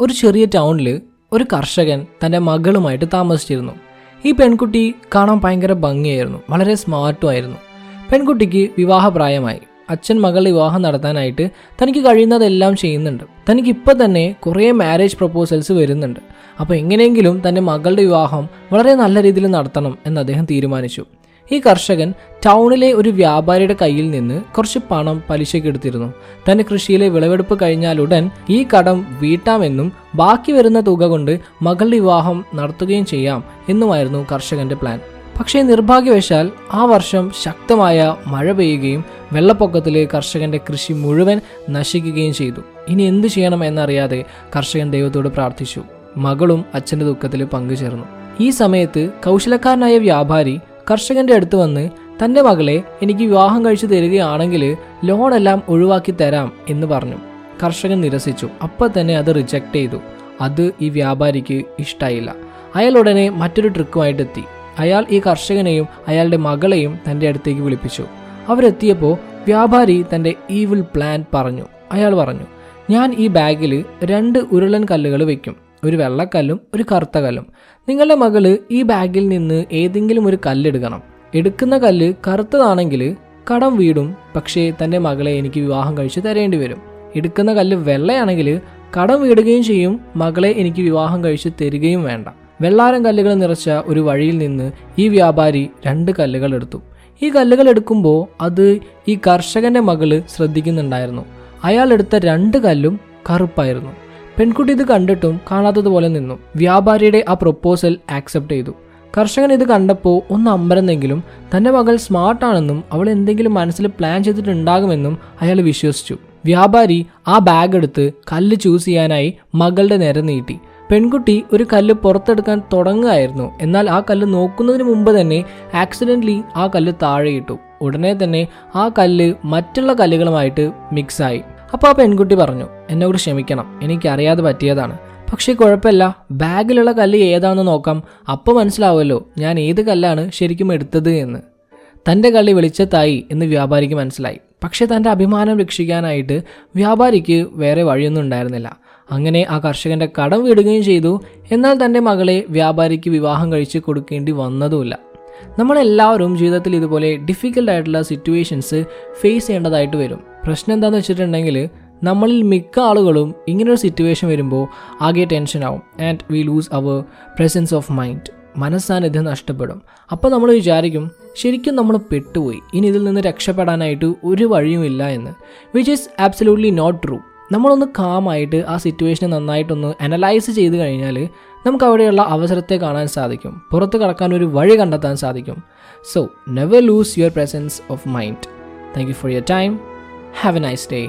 ഒരു ചെറിയ ടൗണിൽ ഒരു കർഷകൻ തന്റെ മകളുമായിട്ട് താമസിച്ചിരുന്നു. ഈ പെൺകുട്ടി കാണാൻ ഭയങ്കര ഭംഗിയായിരുന്നു. വളരെ സ്മാർട്ടും ആയിരുന്നു. പെൺകുട്ടിക്ക് വിവാഹപ്രായമായി. അച്ഛൻ മകളുടെ വിവാഹം നടത്താനായിട്ട് തനിക്ക് കഴിയുന്നതെല്ലാം ചെയ്യുന്നുണ്ട്. തനിക്ക് ഇപ്പം തന്നെ കുറേ മാരേജ് പ്രപ്പോസൽസ് വരുന്നുണ്ട്. അപ്പോൾ എങ്ങനെയെങ്കിലും തന്റെ മകളുടെ വിവാഹം വളരെ നല്ല രീതിയിൽ നടത്തണം എന്ന് അദ്ദേഹം തീരുമാനിച്ചു. ഈ കർഷകൻ ടൗണിലെ ഒരു വ്യാപാരിയുടെ കയ്യിൽ നിന്ന് കുറച്ച് പണം പലിശക്കെടുത്തിരുന്നു തന്റെ കൃഷിയിലെ വിളവെടുപ്പ് കഴിഞ്ഞാലുടൻ ഈ കടം വീട്ടാമെന്നും ബാക്കി വരുന്ന തുക കൊണ്ട് മകളുടെ വിവാഹം നടത്തുകയും ചെയ്യാം എന്നുമായിരുന്നു കർഷകന്റെ പ്ലാൻ പക്ഷേ നിർഭാഗ്യവശാൽ ആ വർഷം ശക്തമായ മഴ പെയ്യുകയും വെള്ളപ്പൊക്കത്തിൽ കർഷകന്റെ കൃഷി മുഴുവൻ നശിക്കുകയും ചെയ്തു. ഇനി എന്തു ചെയ്യണം എന്നറിയാതെ കർഷകൻ ദൈവത്തോട് പ്രാർത്ഥിച്ചു. മകളും അച്ഛന്റെ ദുഃഖത്തിൽ പങ്കുചേർന്നു. ഈ സമയത്ത് കൗശലക്കാരനായ വ്യാപാരി കർഷകന്റെ അടുത്ത് വന്ന് തന്റെ മകളെ എനിക്ക് വിവാഹം കഴിച്ചു തരികയാണെങ്കിൽ ലോണെല്ലാം ഒഴിവാക്കി തരാം എന്ന് പറഞ്ഞു. കർഷകൻ നിരസിച്ചു. അപ്പം തന്നെ അത് റിജക്റ്റ് ചെയ്തു. അത് ഈ വ്യാപാരിക്ക് ഇഷ്ടായില്ല. അയാൾ ഉടനെ മറ്റൊരു ട്രിക്കുമായിട്ട് എത്തി. അയാൾ ഈ കർഷകനെയും അയാളുടെ മകളെയും തന്റെ അടുത്തേക്ക് വിളിപ്പിച്ചു. അവരെത്തിയപ്പോൾ വ്യാപാരി തന്റെ ഈവിൽ പ്ലാൻ പറഞ്ഞു. അയാൾ പറഞ്ഞു ഞാൻ ഈ ബാഗിൽ രണ്ട് ഉരുളൻ കല്ലുകൾ വെക്കും. ഒരു വെള്ളക്കല്ലും ഒരു കറുത്ത കല്ലും. നിങ്ങളുടെ മകൾ ഈ ബാഗിൽ നിന്ന് ഏതെങ്കിലും ഒരു കല്ലെടുക്കണം എടുക്കുന്ന കല്ല് കറുത്തതാണെങ്കിൽ കടം വീടും പക്ഷേ തന്റെ മകളെ എനിക്ക് വിവാഹം കഴിച്ച് തരേണ്ടി വരും. എടുക്കുന്ന കല്ല് വെള്ളയാണെങ്കിൽ കടം വീടുകയും ചെയ്യും മകളെ എനിക്ക് വിവാഹം കഴിച്ച് തരികയും വേണ്ട. വെള്ളാരം കല്ലുകൾ നിറച്ച ഒരു വഴിയിൽ നിന്ന് ഈ വ്യാപാരി രണ്ട് കല്ലുകൾ എടുത്തു. ഈ കല്ലുകൾ എടുക്കുമ്പോൾ അത് ഈ കർഷകന്റെ മകൾ ശ്രദ്ധിക്കുന്നുണ്ടായിരുന്നു. അയാൾ എടുത്ത രണ്ട് കല്ലും കറുപ്പായിരുന്നു. പെൺകുട്ടി ഇത് കണ്ടിട്ടും കാണാത്തതുപോലെ നിന്നു. വ്യാപാരിയുടെ ആ പ്രൊപ്പോസൽ ആക്സെപ്റ്റ് ചെയ്തു. കർഷകൻ ഇത് കണ്ടപ്പോൾ ഒന്ന് അമ്പരന്നെങ്കിലും തന്റെ മകൾ സ്മാർട്ടാണെന്നും അവൾ എന്തെങ്കിലും മനസ്സിൽ പ്ലാൻ ചെയ്തിട്ടുണ്ടാകുമെന്നും അയാൾ വിശ്വസിച്ചു. വ്യാപാരി ആ ബാഗ് എടുത്ത് കല്ല് ചൂസ് ചെയ്യാനായി മകളുടെ നേരെ നീട്ടി. പെൺകുട്ടി ഒരു കല്ല് പുറത്തെടുക്കാൻ തുടങ്ങുകയായിരുന്നു. എന്നാൽ ആ കല്ല് നോക്കുന്നതിന് മുമ്പ് തന്നെ ആക്സിഡന്റലി ആ കല്ല് താഴെയിട്ടു ഉടനെ തന്നെ ആ കല്ല് മറ്റുള്ള കല്ലുകളുമായിട്ട് മിക്സായി അപ്പോൾ ആ പെൺകുട്ടി പറഞ്ഞു എന്നോട് ക്ഷമിക്കണം. എനിക്കറിയാതെ പറ്റിയതാണ്. പക്ഷേ കുഴപ്പമില്ല. ബാഗിലുള്ള കല്ല് ഏതാണെന്ന് നോക്കാം. അപ്പോൾ മനസ്സിലാവുമല്ലോ ഞാൻ ഏത് കല്ലാണ് ശരിക്കും എടുത്തത് എന്ന്. തന്റെ കള്ളി വെളിച്ചത്തായി എന്ന് വ്യാപാരിക്ക് മനസ്സിലായി. പക്ഷേ തന്റെ അഭിമാനം രക്ഷിക്കാനായിട്ട് വ്യാപാരിക്ക് വേറെ വഴിയൊന്നും ഉണ്ടായിരുന്നില്ല. അങ്ങനെ ആ കർഷകന്റെ കടം വിടുകയും ചെയ്തു. എന്നാൽ തന്റെ മകളെ വ്യാപാരിക്ക് വിവാഹം കഴിച്ച് കൊടുക്കേണ്ടി വന്നതുമില്ല. നമ്മളെല്ലാവരും ജീവിതത്തിൽ ഇതുപോലെ ഡിഫിക്കൽട്ട് ആയിട്ടുള്ള സിറ്റുവേഷൻസ് ഫേസ് ചെയ്യേണ്ടതായിട്ട് വരും. പ്രശ്നം എന്താണെന്ന് വെച്ചിട്ടുണ്ടെങ്കിൽ നമ്മളിൽ മിക്ക ആളുകളും ഇങ്ങനൊരു സിറ്റുവേഷൻ വരുമ്പോൾ ആകെ ടെൻഷൻ ആവും and we lose our presence of mind മനസ്സാന്നിധ്യം നഷ്ടപ്പെടും. അപ്പോൾ നമ്മൾ വിചാരിക്കും ശരിക്കും നമ്മൾ പെട്ടുപോയി. ഇനി ഇതിൽ നിന്ന് രക്ഷപ്പെടാനായിട്ട് ഒരു വഴിയുമില്ല എന്ന്. Which is absolutely not true നമ്മളൊന്ന് കാമായിട്ട് ആ സിറ്റുവേഷനെ നന്നായിട്ടൊന്ന് അനലൈസ് ചെയ്ത് കഴിഞ്ഞാൽ നമുക്ക് അവിടെയുള്ള അവസരത്തെ കാണാൻ സാധിക്കും. പുറത്ത് കടക്കാൻ ഒരു വഴി കണ്ടെത്താൻ സാധിക്കും. So never lose your presence of mind thank you for your time have a nice day